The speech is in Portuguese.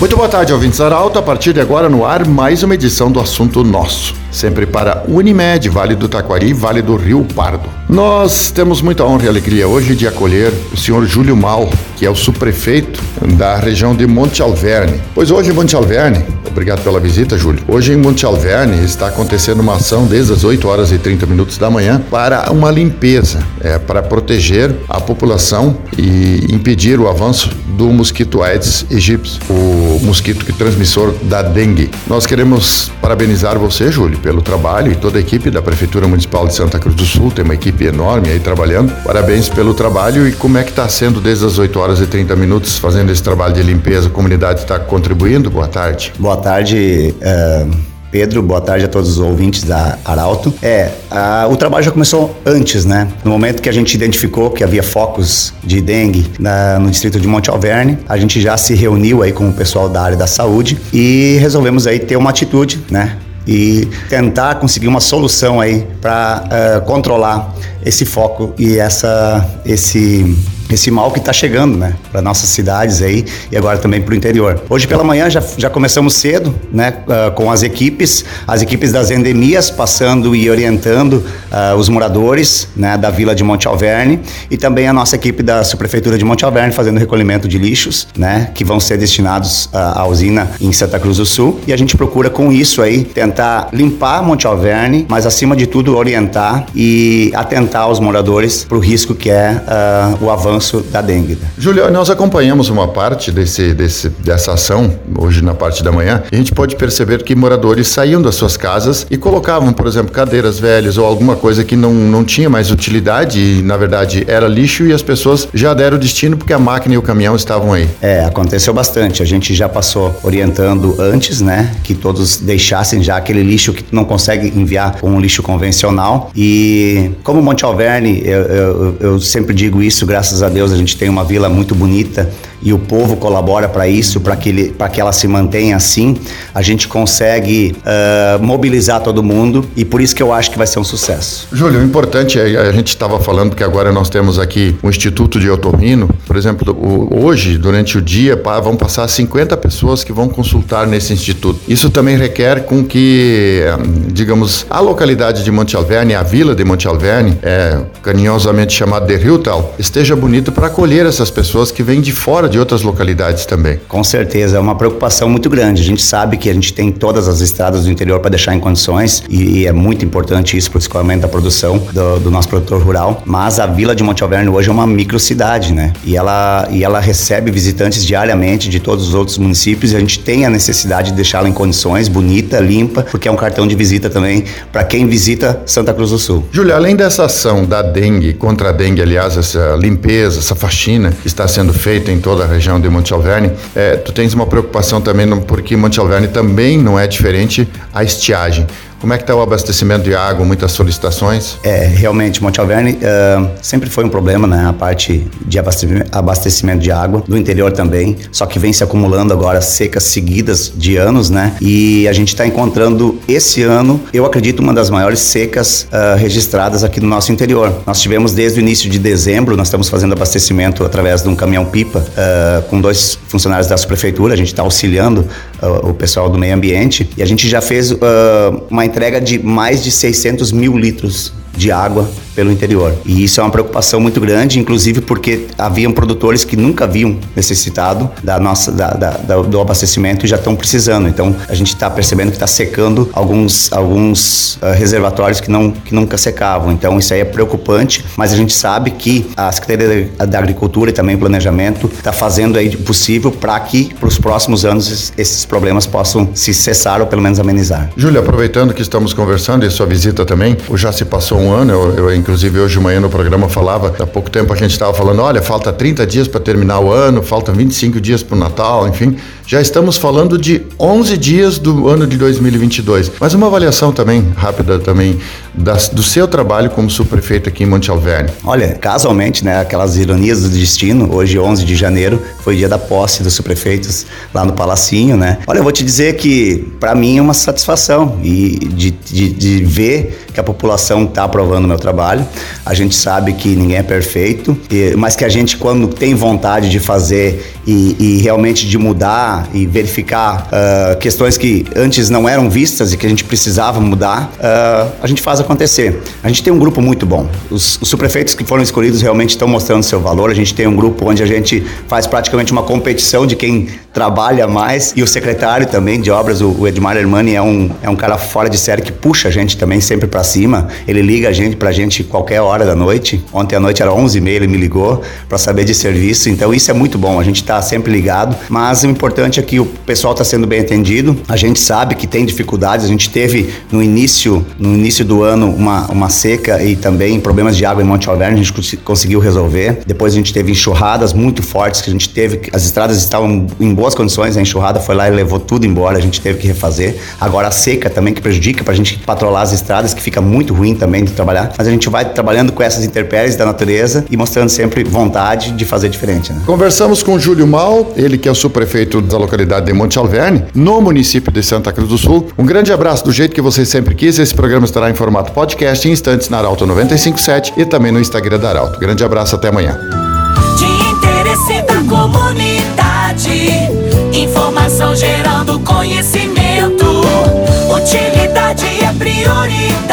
Muito boa tarde, ouvintes Arauto. A partir de agora, no ar, mais uma edição do Assunto Nosso. Sempre para Unimed, Vale do Taquari, Vale do Rio Pardo. Nós temos muita honra e alegria hoje de acolher o senhor Júlio Mal, que é o subprefeito da região de Monte Alverne. Pois hoje, Monte Alverne, obrigado pela visita, Júlio. Hoje em Monte Alverne está acontecendo uma ação desde as 8 horas e 30 minutos da manhã para uma limpeza, é, para proteger a população e impedir o avanço do mosquito Aedes aegypti, o mosquito que transmissor da dengue. Nós queremos parabenizar você, Júlio, pelo trabalho e toda a equipe da Prefeitura Municipal de Santa Cruz do Sul, tem uma equipe enorme aí trabalhando. Parabéns pelo trabalho e como é que está sendo desde as 8 horas e 30 minutos fazendo esse trabalho de limpeza? A comunidade está contribuindo? Boa tarde. Boa tarde. Uh... Pedro, boa tarde a todos os ouvintes da Arauto. É, a, o trabalho já começou antes, né? No momento que a gente identificou que havia focos de dengue na, no distrito de Monte Alverne, a gente já se reuniu aí com o pessoal da área da saúde e resolvemos aí ter uma atitude, né? e tentar conseguir uma solução aí para uh, eh, controlar esse foco e essa esse esse mal que está chegando, né, para nossas cidades aí e agora também para o interior. Hoje pela manhã já, já começamos cedo, né, uh, com as equipes, as equipes das endemias passando e orientando uh, os moradores, né, da vila de Monte Alverne e também a nossa equipe da subprefeitura de Monte Alverne fazendo recolhimento de lixos, né, que vão ser destinados à usina em Santa Cruz do Sul e a gente procura com isso aí tentar limpar Monte Alverne, mas acima de tudo orientar e atentar os moradores para o risco que é uh, o avanço avanço da dengue. Júlio, nós acompanhamos uma parte desse, desse, dessa ação, hoje na parte da manhã, a gente pode perceber que moradores saíam das suas casas e colocavam, por exemplo, cadeiras velhas ou alguma coisa que não, não tinha mais utilidade e, na verdade, era lixo e as pessoas já deram o destino porque a máquina e o caminhão estavam aí. É, aconteceu bastante. A gente já passou orientando antes, né, que todos deixassem já aquele lixo que não consegue enviar com um lixo convencional. E como Monte Alverne, eu, eu, eu sempre digo isso, graças a Deus a gente tem uma vila muito bonita e o povo colabora para isso, para que, que ela se mantenha assim, a gente consegue uh, mobilizar todo mundo e por isso que eu acho que vai ser um sucesso. Júlio, o importante é, a gente estava falando que agora nós temos aqui um Instituto de Otorrino, por exemplo, hoje, durante o dia, vão passar 50 pessoas que vão consultar nesse instituto. Isso também requer com que, digamos, a localidade de Monte Alverne, a vila de Monte Alverne, é, carinhosamente chamada de Riltal, esteja bonito para acolher essas pessoas que vêm de fora de outras localidades também. Com certeza, é uma preocupação muito grande. A gente sabe que a gente tem todas as estradas do interior para deixar em condições e, e, é muito importante isso para o escoamento da produção do, do, nosso produtor rural. Mas a vila de Monte Alverne hoje é uma microcidade, né? E ela, e ela recebe visitantes diariamente de todos os outros municípios e a gente tem a necessidade de deixá-la em condições, bonita, limpa, porque é um cartão de visita também para quem visita Santa Cruz do Sul. Júlia, além dessa ação da dengue, contra a dengue, aliás, essa limpeza, essa faxina que está sendo feita em toda da região de Monte Alverne, é, tu tens uma preocupação também, porque Monte Alverne também não é diferente a estiagem. Como é que está o abastecimento de água? Muitas solicitações? É, realmente, Monte Alverne uh, sempre foi um problema, né? A parte de abastecimento de água, do interior também, só que vem se acumulando agora secas seguidas de anos, né? E a gente está encontrando esse ano, eu acredito, uma das maiores secas uh, registradas aqui no nosso interior. Nós tivemos desde o início de dezembro, nós estamos fazendo abastecimento através de um caminhão-pipa uh, com dois funcionários da prefeitura, a gente está auxiliando o pessoal do meio ambiente e a gente já fez uma entrega de mais de 600 mil litros de água pelo interior. E isso é uma preocupação muito grande, inclusive porque haviam produtores que nunca haviam necessitado da nossa, da, da, da do abastecimento e já estão precisando. Então a gente está percebendo que está secando alguns, alguns uh, reservatórios que, não, que nunca secavam. Então isso aí é preocupante, mas a gente sabe que a Secretaria da Agricultura e também o Planejamento está fazendo aí o possível para que para os próximos anos esses problemas possam se cessar ou pelo menos amenizar. Júlia, aproveitando que estamos conversando e sua visita também, já se passou um ano. Eu, eu, inclusive, hoje de manhã no programa falava, há pouco tempo a gente estava falando: olha, falta 30 dias para terminar o ano, faltam 25 dias para o Natal, enfim. Já estamos falando de 11 dias do ano de 2022. Mas uma avaliação também, rápida também, das, do seu trabalho como subprefeito aqui em Monte Alverne. Olha, casualmente, né, aquelas ironias do destino, hoje 11 de janeiro foi dia da posse dos subprefeitos lá no Palacinho, né? Olha, eu vou te dizer que para mim é uma satisfação e de, de, de ver que a população está aprovando o meu trabalho. A gente sabe que ninguém é perfeito, mas que a gente, quando tem vontade de fazer e, e realmente de mudar e verificar uh, questões que antes não eram vistas e que a gente precisava mudar, uh, a gente faz acontecer. A gente tem um grupo muito bom. Os, os subprefeitos que foram escolhidos realmente estão mostrando seu valor. A gente tem um grupo onde a gente faz praticamente uma competição de quem trabalha mais e o secretário também de obras, o, o Edmar Hermani, é um, é um cara fora de série que puxa a gente também sempre para cima. Ele liga a gente pra gente qualquer hora da noite. Ontem à noite era 11h30, ele me ligou para saber de serviço. Então isso é muito bom. A gente tá sempre ligado, mas o importante é que o pessoal está sendo bem atendido. A gente sabe que tem dificuldades. A gente teve no início, no início do ano uma, uma seca e também problemas de água em Monte Alverne. A gente conseguiu resolver. Depois a gente teve enxurradas muito fortes que a gente teve. As estradas estavam em boas condições. A enxurrada foi lá e levou tudo embora. A gente teve que refazer. Agora a seca também que prejudica para a gente patrolar as estradas, que fica muito ruim também de trabalhar. Mas a gente vai trabalhando com essas intempéries da natureza e mostrando sempre vontade de fazer diferente. Né? Conversamos com o Júlio Mal, ele que é o subprefeito da localidade de Monte Alverne, no município de Santa Cruz do Sul. Um grande abraço do jeito que você sempre quis. Esse programa estará em formato podcast em instantes na Arauto 957 e também no Instagram da Arauto. Grande abraço, até amanhã. De interesse da comunidade, informação gerando conhecimento. Utilidade é prioridade.